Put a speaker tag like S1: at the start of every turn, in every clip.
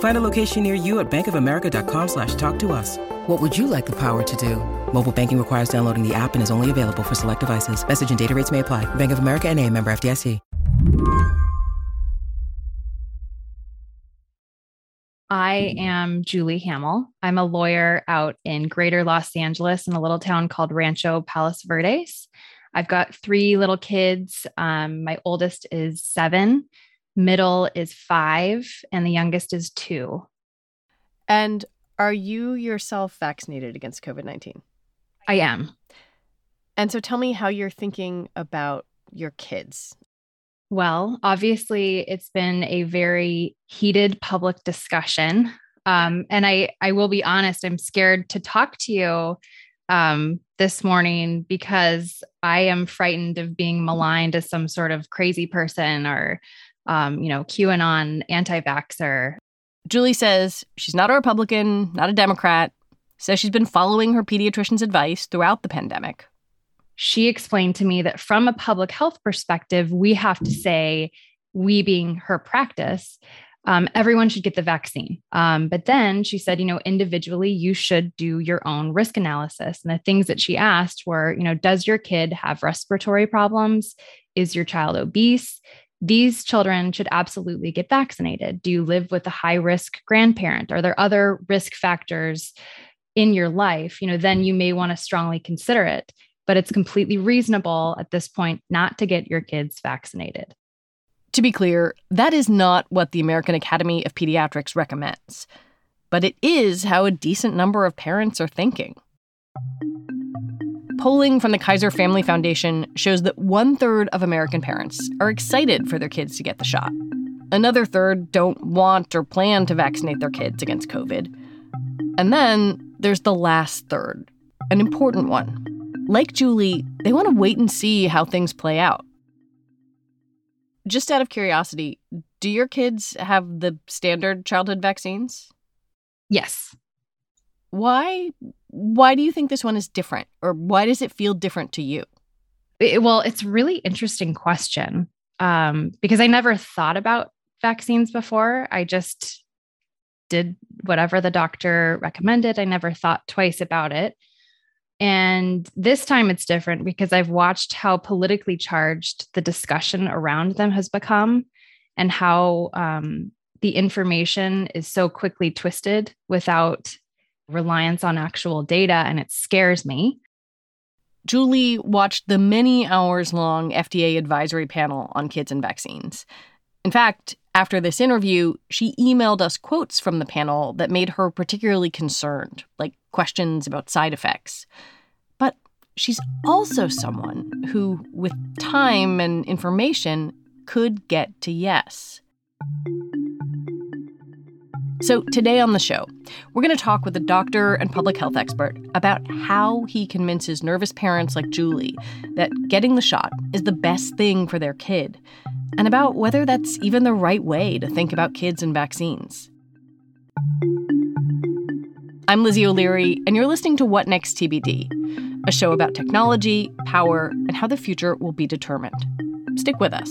S1: Find a location near you at bankofamerica.com slash talk to us. What would you like the power to do? Mobile banking requires downloading the app and is only available for select devices. Message and data rates may apply. Bank of America and a member FDIC.
S2: I am Julie Hamill. I'm a lawyer out in greater Los Angeles in a little town called Rancho Palos Verdes. I've got three little kids. Um, my oldest is seven, middle is five, and the youngest is two.
S3: And are you yourself vaccinated against COVID 19?
S2: I am.
S3: And so tell me how you're thinking about your kids.
S2: Well, obviously, it's been a very heated public discussion. Um, and I, I will be honest, I'm scared to talk to you um, this morning because I am frightened of being maligned as some sort of crazy person or, um, you know, QAnon anti vaxxer.
S3: Julie says she's not a Republican, not a Democrat, says she's been following her pediatrician's advice throughout the pandemic.
S2: She explained to me that from a public health perspective, we have to say, we being her practice, um, everyone should get the vaccine. Um, but then she said, you know, individually, you should do your own risk analysis. And the things that she asked were, you know, does your kid have respiratory problems? Is your child obese? These children should absolutely get vaccinated. Do you live with a high risk grandparent? Are there other risk factors in your life? You know, then you may want to strongly consider it. But it's completely reasonable at this point not to get your kids vaccinated.
S3: To be clear, that is not what the American Academy of Pediatrics recommends, but it is how a decent number of parents are thinking. Polling from the Kaiser Family Foundation shows that one third of American parents are excited for their kids to get the shot. Another third don't want or plan to vaccinate their kids against COVID. And then there's the last third, an important one. Like Julie, they want to wait and see how things play out. Just out of curiosity, do your kids have the standard childhood vaccines?
S2: Yes.
S3: Why why do you think this one is different or why does it feel different to you?
S2: It, well, it's a really interesting question um, because I never thought about vaccines before. I just did whatever the doctor recommended. I never thought twice about it. And this time it's different because I've watched how politically charged the discussion around them has become and how um, the information is so quickly twisted without reliance on actual data. And it scares me.
S3: Julie watched the many hours long FDA advisory panel on kids and vaccines. In fact, after this interview, she emailed us quotes from the panel that made her particularly concerned, like questions about side effects. But she's also someone who, with time and information, could get to yes. So, today on the show, we're going to talk with a doctor and public health expert about how he convinces nervous parents like Julie that getting the shot is the best thing for their kid, and about whether that's even the right way to think about kids and vaccines. I'm Lizzie O'Leary, and you're listening to What Next TBD, a show about technology, power, and how the future will be determined. Stick with us.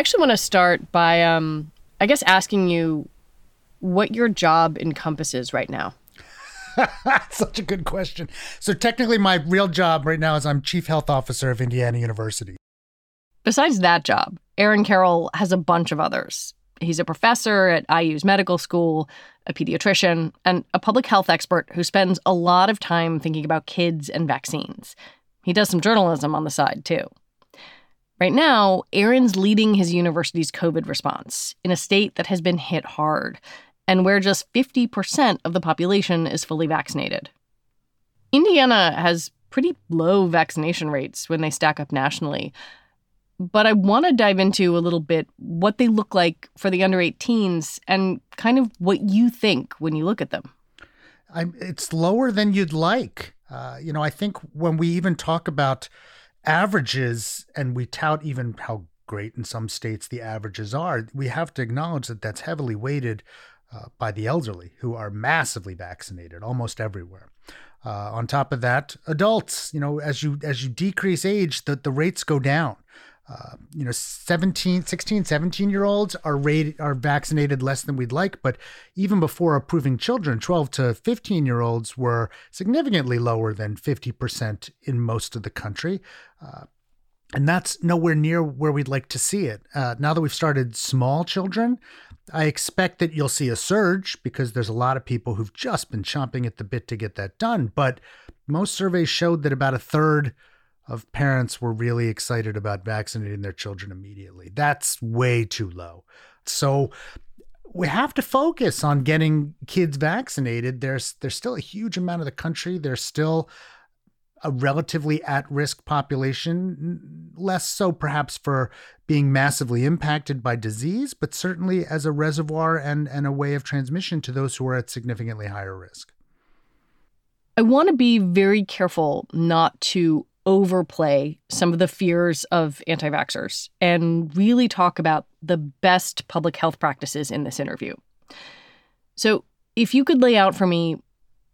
S3: I actually want to start by, um, I guess, asking you what your job encompasses right now.
S4: Such a good question. So, technically, my real job right now is I'm Chief Health Officer of Indiana University.
S3: Besides that job, Aaron Carroll has a bunch of others. He's a professor at IU's medical school, a pediatrician, and a public health expert who spends a lot of time thinking about kids and vaccines. He does some journalism on the side, too. Right now, Aaron's leading his university's COVID response in a state that has been hit hard and where just 50% of the population is fully vaccinated. Indiana has pretty low vaccination rates when they stack up nationally. But I want to dive into a little bit what they look like for the under 18s and kind of what you think when you look at them.
S4: I'm, it's lower than you'd like. Uh, you know, I think when we even talk about averages and we tout even how great in some states the averages are, we have to acknowledge that that's heavily weighted uh, by the elderly who are massively vaccinated almost everywhere. Uh, on top of that, adults, you know, as you as you decrease age, the, the rates go down. You know 17 16 17 year olds are rated are vaccinated less than we'd like but even before approving children 12 to 15 year olds were significantly lower than 50% in most of the country. Uh, and that's nowhere near where we'd like to see it. Uh, now that we've started small children i expect that you'll see a surge because there's a lot of people who've just been chomping at the bit to get that done. But most surveys showed that about a third of parents were really excited about vaccinating their children immediately. That's way too low. So we have to focus on getting kids vaccinated. There's there's still a huge amount of the country. There's still a relatively at-risk population, less so perhaps for being massively impacted by disease, but certainly as a reservoir and, and a way of transmission to those who are at significantly higher risk.
S3: I want to be very careful not to overplay some of the fears of anti vaxxers and really talk about the best public health practices in this interview. So, if you could lay out for me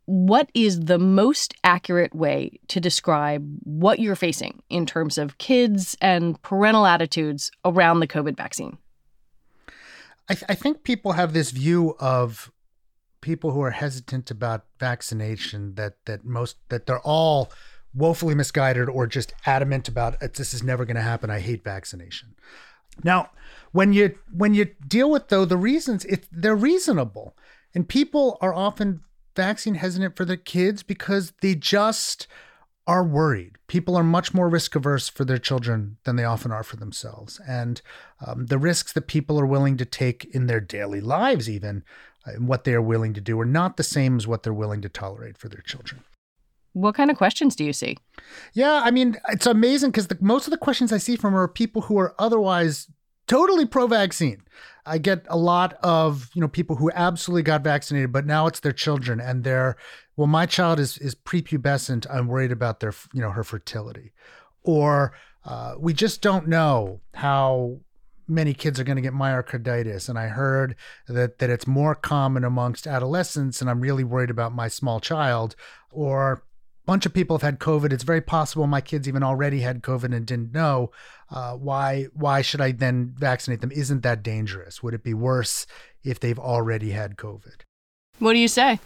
S3: what is the most accurate way to describe what you're facing in terms of kids and parental attitudes around the COVID vaccine?
S4: I, th- I think people have this view of people who are hesitant about vaccination that that most that they're all woefully misguided or just adamant about this is never going to happen. I hate vaccination. Now, when you when you deal with though the reasons, it they're reasonable, and people are often vaccine hesitant for their kids because they just are worried. People are much more risk averse for their children than they often are for themselves, and um, the risks that people are willing to take in their daily lives, even uh, what they are willing to do, are not the same as what they're willing to tolerate for their children.
S3: What kind of questions do you see?
S4: Yeah, I mean, it's amazing because most of the questions I see from are people who are otherwise totally pro-vaccine. I get a lot of you know people who absolutely got vaccinated, but now it's their children and they're well, my child is is prepubescent. I'm worried about their you know her fertility, or uh, we just don't know how many kids are going to get myocarditis and i heard that that it's more common amongst adolescents and i'm really worried about my small child or bunch of people have had COVID. It's very possible my kids even already had COVID and didn't know. Uh, why? Why should I then vaccinate them? Isn't that dangerous? Would it be worse if they've already had COVID?
S3: What do you say?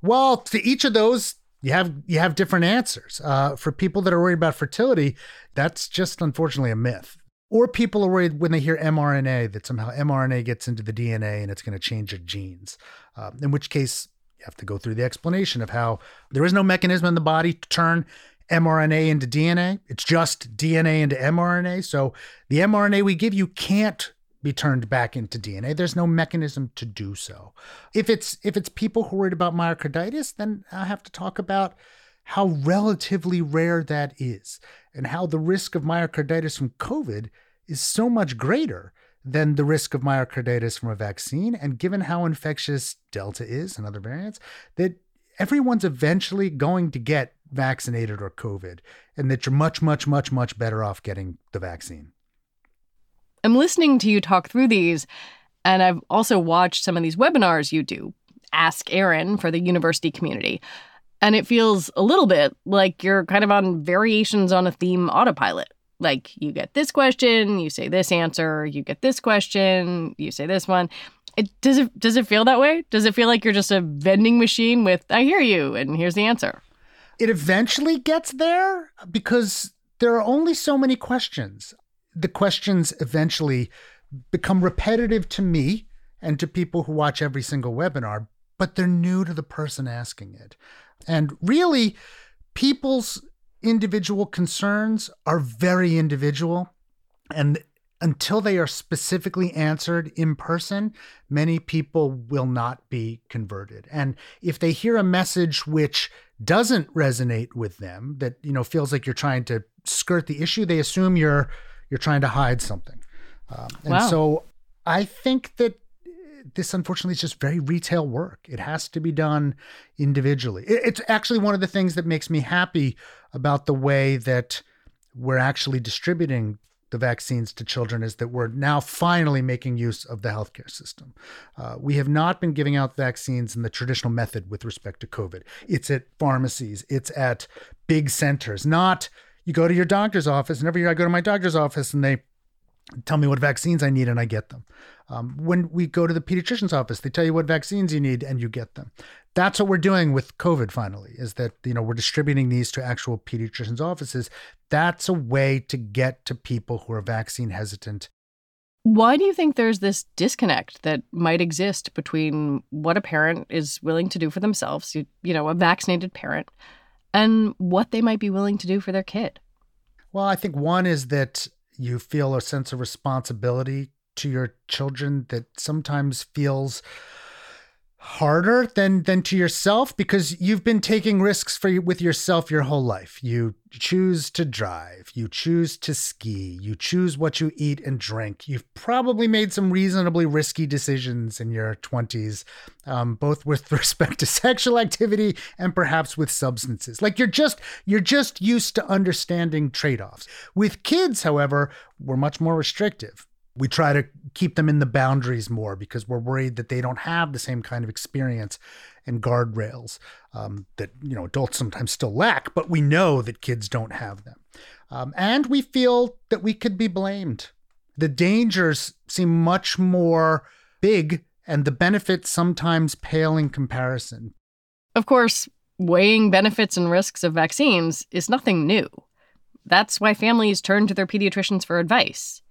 S4: Well, to each of those, you have you have different answers. Uh, for people that are worried about fertility, that's just unfortunately a myth. Or people are worried when they hear mRNA that somehow mRNA gets into the DNA and it's going to change your genes. Um, in which case, you have to go through the explanation of how there is no mechanism in the body to turn mRNA into DNA. It's just DNA into mRNA. So the mRNA we give you can't be turned back into DNA. There's no mechanism to do so. If it's if it's people who are worried about myocarditis, then I have to talk about how relatively rare that is and how the risk of myocarditis from COVID is so much greater than the risk of myocarditis from a vaccine. And given how infectious Delta is and other variants, that everyone's eventually going to get vaccinated or COVID, and that you're much, much, much, much better off getting the vaccine.
S3: I'm listening to you talk through these, and I've also watched some of these webinars you do, Ask Aaron for the university community. And it feels a little bit like you're kind of on variations on a theme autopilot. Like you get this question, you say this answer, you get this question, you say this one. It, does it does it feel that way? Does it feel like you're just a vending machine with I hear you and here's the answer?
S4: It eventually gets there because there are only so many questions. The questions eventually become repetitive to me and to people who watch every single webinar, but they're new to the person asking it. And really, people's individual concerns are very individual. And until they are specifically answered in person, many people will not be converted. And if they hear a message which doesn't resonate with them, that you know feels like you're trying to skirt the issue, they assume you're you're trying to hide something. Um, and wow. so I think that this unfortunately is just very retail work. It has to be done individually. It's actually one of the things that makes me happy about the way that we're actually distributing the vaccines to children is that we're now finally making use of the healthcare system. Uh, we have not been giving out vaccines in the traditional method with respect to COVID. It's at pharmacies, it's at big centers, not you go to your doctor's office, and every year I go to my doctor's office and they tell me what vaccines I need and I get them. Um, when we go to the pediatrician's office, they tell you what vaccines you need and you get them. That's what we're doing with COVID finally, is that, you know, we're distributing these to actual pediatricians' offices. That's a way to get to people who are vaccine hesitant.
S3: Why do you think there's this disconnect that might exist between what a parent is willing to do for themselves, you, you know, a vaccinated parent, and what they might be willing to do for their kid?
S4: Well, I think one is that you feel a sense of responsibility to your children that sometimes feels harder than than to yourself because you've been taking risks for with yourself your whole life. You choose to drive, you choose to ski, you choose what you eat and drink. You've probably made some reasonably risky decisions in your 20s, um, both with respect to sexual activity and perhaps with substances. Like you're just you're just used to understanding trade-offs. With kids, however, we're much more restrictive we try to keep them in the boundaries more because we're worried that they don't have the same kind of experience and guardrails um, that you know adults sometimes still lack, but we know that kids don't have them, um, and we feel that we could be blamed. The dangers seem much more big, and the benefits sometimes pale in comparison.
S3: Of course, weighing benefits and risks of vaccines is nothing new. That's why families turn to their pediatricians for advice.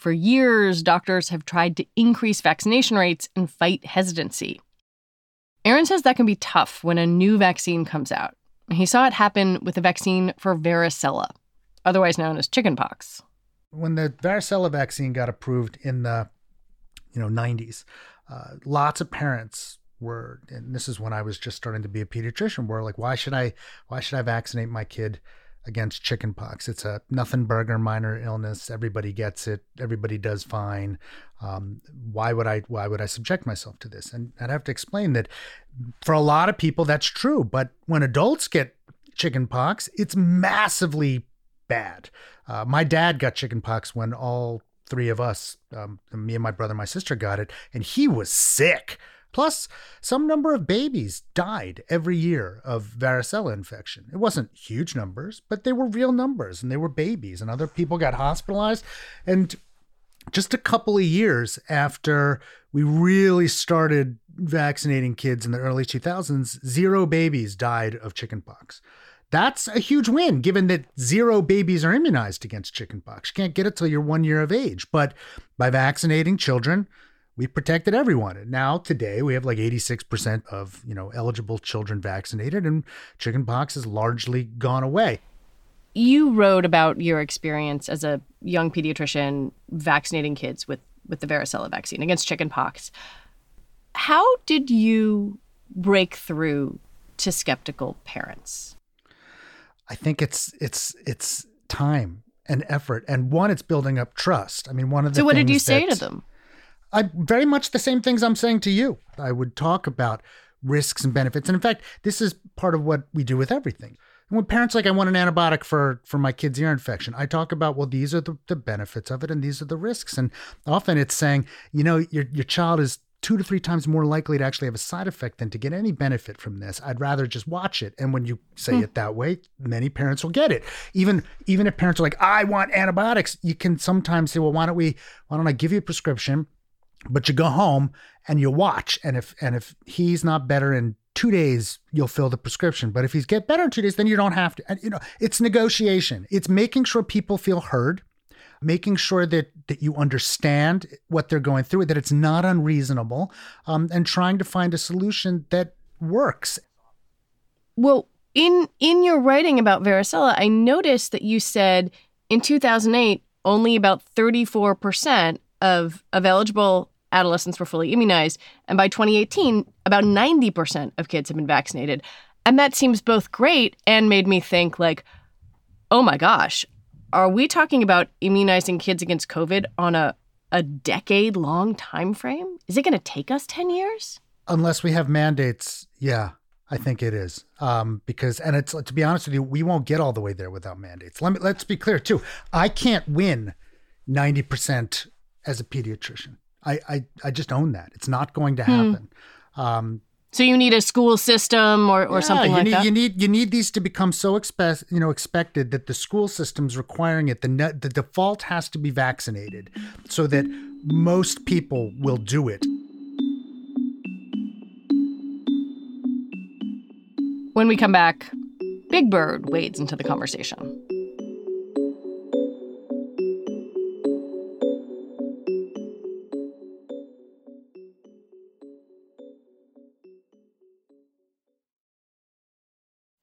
S3: For years, doctors have tried to increase vaccination rates and fight hesitancy. Aaron says that can be tough when a new vaccine comes out. He saw it happen with a vaccine for varicella, otherwise known as chickenpox.
S4: When the varicella vaccine got approved in the you know 90s, uh, lots of parents were, and this is when I was just starting to be a pediatrician, were like, why should I why should I vaccinate my kid against chickenpox. It's a nothing burger minor illness. Everybody gets it. Everybody does fine. Um, why would I? Why would I subject myself to this? And I'd have to explain that for a lot of people that's true, but when adults get chickenpox, it's massively bad. Uh, my dad got chickenpox when all three of us, um, me and my brother, my sister, got it, and he was sick. Plus, some number of babies died every year of varicella infection. It wasn't huge numbers, but they were real numbers and they were babies, and other people got hospitalized. And just a couple of years after we really started vaccinating kids in the early 2000s, zero babies died of chickenpox. That's a huge win given that zero babies are immunized against chickenpox. You can't get it till you're one year of age. But by vaccinating children, we protected everyone. And now today we have like 86% of, you know, eligible children vaccinated and chickenpox has largely gone away.
S3: You wrote about your experience as a young pediatrician vaccinating kids with with the varicella vaccine against chickenpox. How did you break through to skeptical parents?
S4: I think it's it's it's time and effort, and one, it's building up trust. I mean, one of the
S3: so what did you say to them?
S4: I very much the same things I'm saying to you. I would talk about risks and benefits, and in fact, this is part of what we do with everything. when parents like, I want an antibiotic for for my kid's ear infection, I talk about, well, these are the, the benefits of it, and these are the risks. And often it's saying, you know, your your child is two to three times more likely to actually have a side effect than to get any benefit from this. I'd rather just watch it. And when you say hmm. it that way, many parents will get it. Even even if parents are like, I want antibiotics, you can sometimes say, well, why don't we? Why don't I give you a prescription? But you go home and you watch, and if and if he's not better in two days, you'll fill the prescription. But if he's get better in two days, then you don't have to. And you know, it's negotiation. It's making sure people feel heard making sure that that you understand what they're going through, that it's not unreasonable, um, and trying to find a solution that works.
S3: Well, in in your writing about varicella, I noticed that you said in 2008 only about 34% of of eligible adolescents were fully immunized, and by 2018, about 90% of kids have been vaccinated. And that seems both great and made me think like, oh my gosh, are we talking about immunizing kids against COVID on a a decade long time frame? Is it going to take us 10 years?
S4: Unless we have mandates, yeah, I think it is. Um, because and it's to be honest with you, we won't get all the way there without mandates. Let me let's be clear too. I can't win 90% as a pediatrician. I I, I just own that. It's not going to hmm. happen. Hmm. Um,
S3: so you need a school system or, or yeah, something like
S4: need,
S3: that.
S4: You need you need these to become so expect you know expected that the school system's requiring it. The net, the default has to be vaccinated, so that most people will do it.
S3: When we come back, Big Bird wades into the conversation.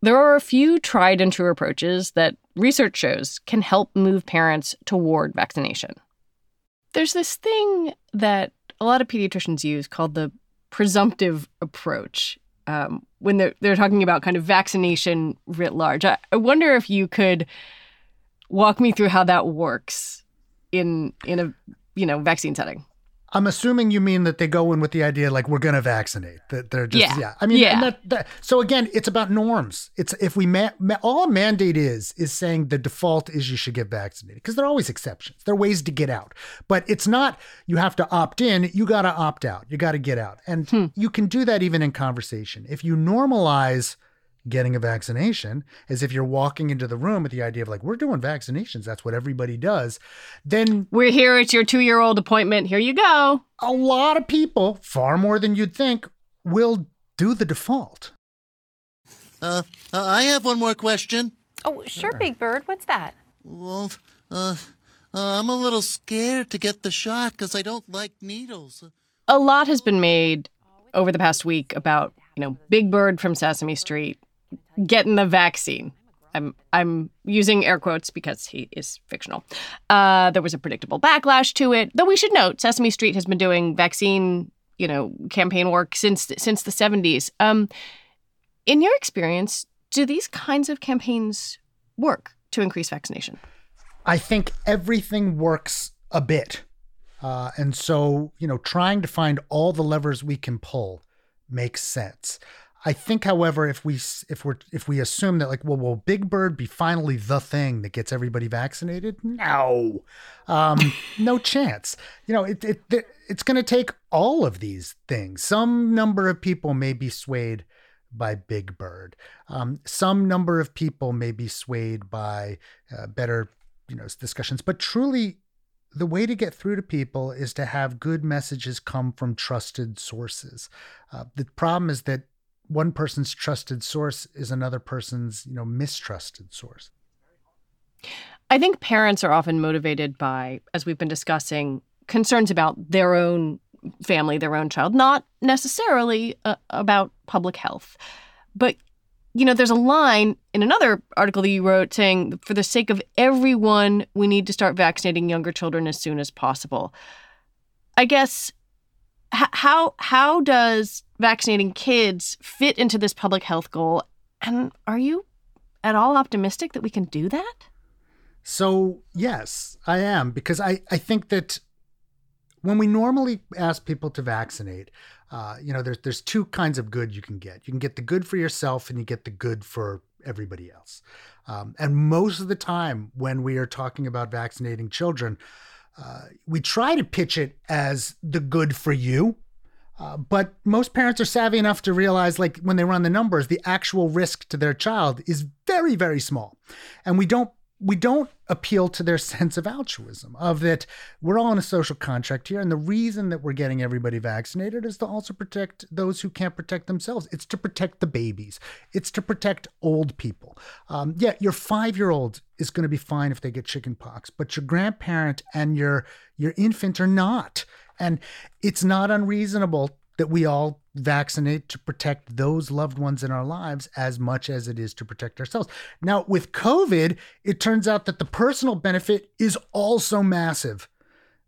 S3: There are a few tried and true approaches that research shows can help move parents toward vaccination. There's this thing that a lot of pediatricians use called the presumptive approach um, when they're, they're talking about kind of vaccination writ large. I, I wonder if you could walk me through how that works in in a you know vaccine setting.
S4: I'm assuming you mean that they go in with the idea like we're going to vaccinate. That they're just yeah.
S3: yeah.
S4: I mean,
S3: yeah.
S4: That, that, so again, it's about norms. It's if we ma- ma- all a mandate is is saying the default is you should get vaccinated because there are always exceptions. There are ways to get out, but it's not you have to opt in. You got to opt out. You got to get out, and hmm. you can do that even in conversation if you normalize getting a vaccination, as if you're walking into the room with the idea of like, we're doing vaccinations, that's what everybody does, then
S3: We're here. It's your two year old appointment. Here you go.
S4: a lot of people, far more than you'd think, will do the default.
S5: Uh, uh, I have one more question.
S6: Oh, sure, Big Bird. What's that?
S5: Well, uh, uh, I'm a little scared to get the shot because I don't like needles.
S3: A lot has been made over the past week about, you know, Big Bird from Sesame Street getting the vaccine. I'm I'm using air quotes because he is fictional. Uh, there was a predictable backlash to it, though we should note Sesame Street has been doing vaccine, you know, campaign work since since the 70s. Um, in your experience, do these kinds of campaigns work to increase vaccination?
S4: I think everything works a bit. Uh, and so, you know, trying to find all the levers we can pull makes sense. I think, however, if we if we're if we assume that like, well, will Big Bird be finally the thing that gets everybody vaccinated? No, um, no chance. You know, it, it it's going to take all of these things. Some number of people may be swayed by Big Bird. Um, some number of people may be swayed by uh, better, you know, discussions. But truly, the way to get through to people is to have good messages come from trusted sources. Uh, the problem is that one person's trusted source is another person's, you know, mistrusted source.
S3: I think parents are often motivated by, as we've been discussing, concerns about their own family, their own child, not necessarily uh, about public health. But, you know, there's a line in another article that you wrote saying, for the sake of everyone, we need to start vaccinating younger children as soon as possible. I guess how how does vaccinating kids fit into this public health goal? And are you at all optimistic that we can do that?
S4: So, yes, I am, because I, I think that when we normally ask people to vaccinate, uh, you know, there's there's two kinds of good you can get. You can get the good for yourself, and you get the good for everybody else. Um, and most of the time, when we are talking about vaccinating children, uh, we try to pitch it as the good for you. Uh, but most parents are savvy enough to realize, like when they run the numbers, the actual risk to their child is very, very small, and we don't we don't appeal to their sense of altruism of that we're all in a social contract here and the reason that we're getting everybody vaccinated is to also protect those who can't protect themselves. It's to protect the babies. It's to protect old people. Um, yeah your five year old is going to be fine if they get chicken pox but your grandparent and your your infant are not. And it's not unreasonable that we all vaccinate to protect those loved ones in our lives as much as it is to protect ourselves. Now, with COVID, it turns out that the personal benefit is also massive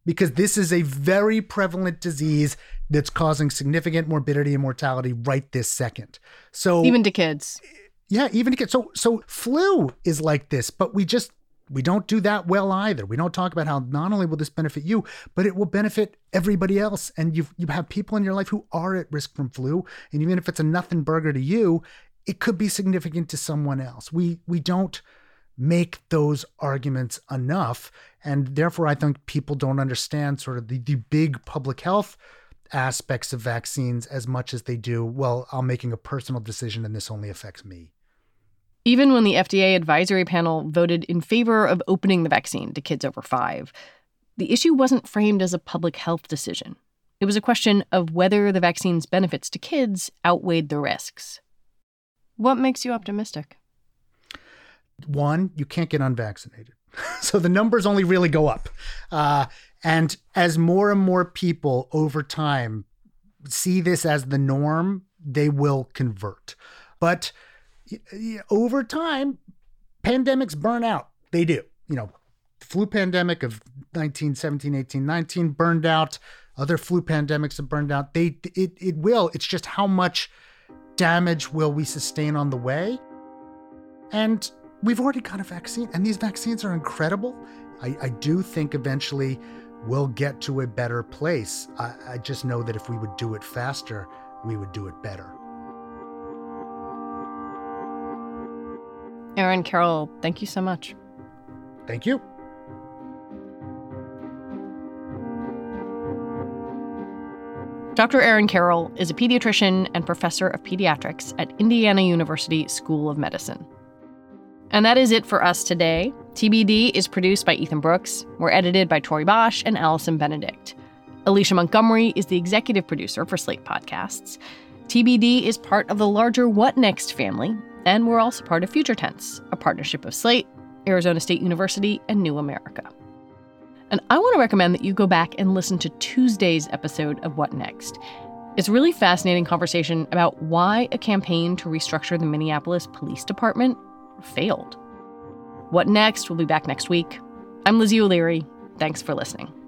S4: because this is a very prevalent disease that's causing significant morbidity and mortality right this second. So
S3: even to kids.
S4: Yeah, even to kids. So so flu is like this, but we just we don't do that well either. We don't talk about how not only will this benefit you, but it will benefit everybody else. And you you have people in your life who are at risk from flu, and even if it's a nothing burger to you, it could be significant to someone else. We we don't make those arguments enough, and therefore I think people don't understand sort of the, the big public health aspects of vaccines as much as they do. Well, I'm making a personal decision, and this only affects me.
S3: Even when the FDA advisory panel voted in favor of opening the vaccine to kids over five, the issue wasn't framed as a public health decision. It was a question of whether the vaccine's benefits to kids outweighed the risks. What makes you optimistic?
S4: One, you can't get unvaccinated. so the numbers only really go up. Uh, and as more and more people over time see this as the norm, they will convert. But over time, pandemics burn out. They do. You know, flu pandemic of 1917, 18, 19 burned out. Other flu pandemics have burned out. They it it will. It's just how much damage will we sustain on the way? And we've already got a vaccine, and these vaccines are incredible. I, I do think eventually we'll get to a better place. I, I just know that if we would do it faster, we would do it better.
S3: Aaron Carroll, thank you so much.
S4: Thank you.
S3: Dr. Aaron Carroll is a pediatrician and professor of pediatrics at Indiana University School of Medicine. And that is it for us today. TBD is produced by Ethan Brooks. We're edited by Tori Bosch and Allison Benedict. Alicia Montgomery is the executive producer for Slate Podcasts. TBD is part of the larger What Next family, and we're also part of Future Tense, a partnership of Slate, Arizona State University, and New America. And I want to recommend that you go back and listen to Tuesday's episode of What Next. It's a really fascinating conversation about why a campaign to restructure the Minneapolis Police Department failed. What Next will be back next week. I'm Lizzie O'Leary. Thanks for listening.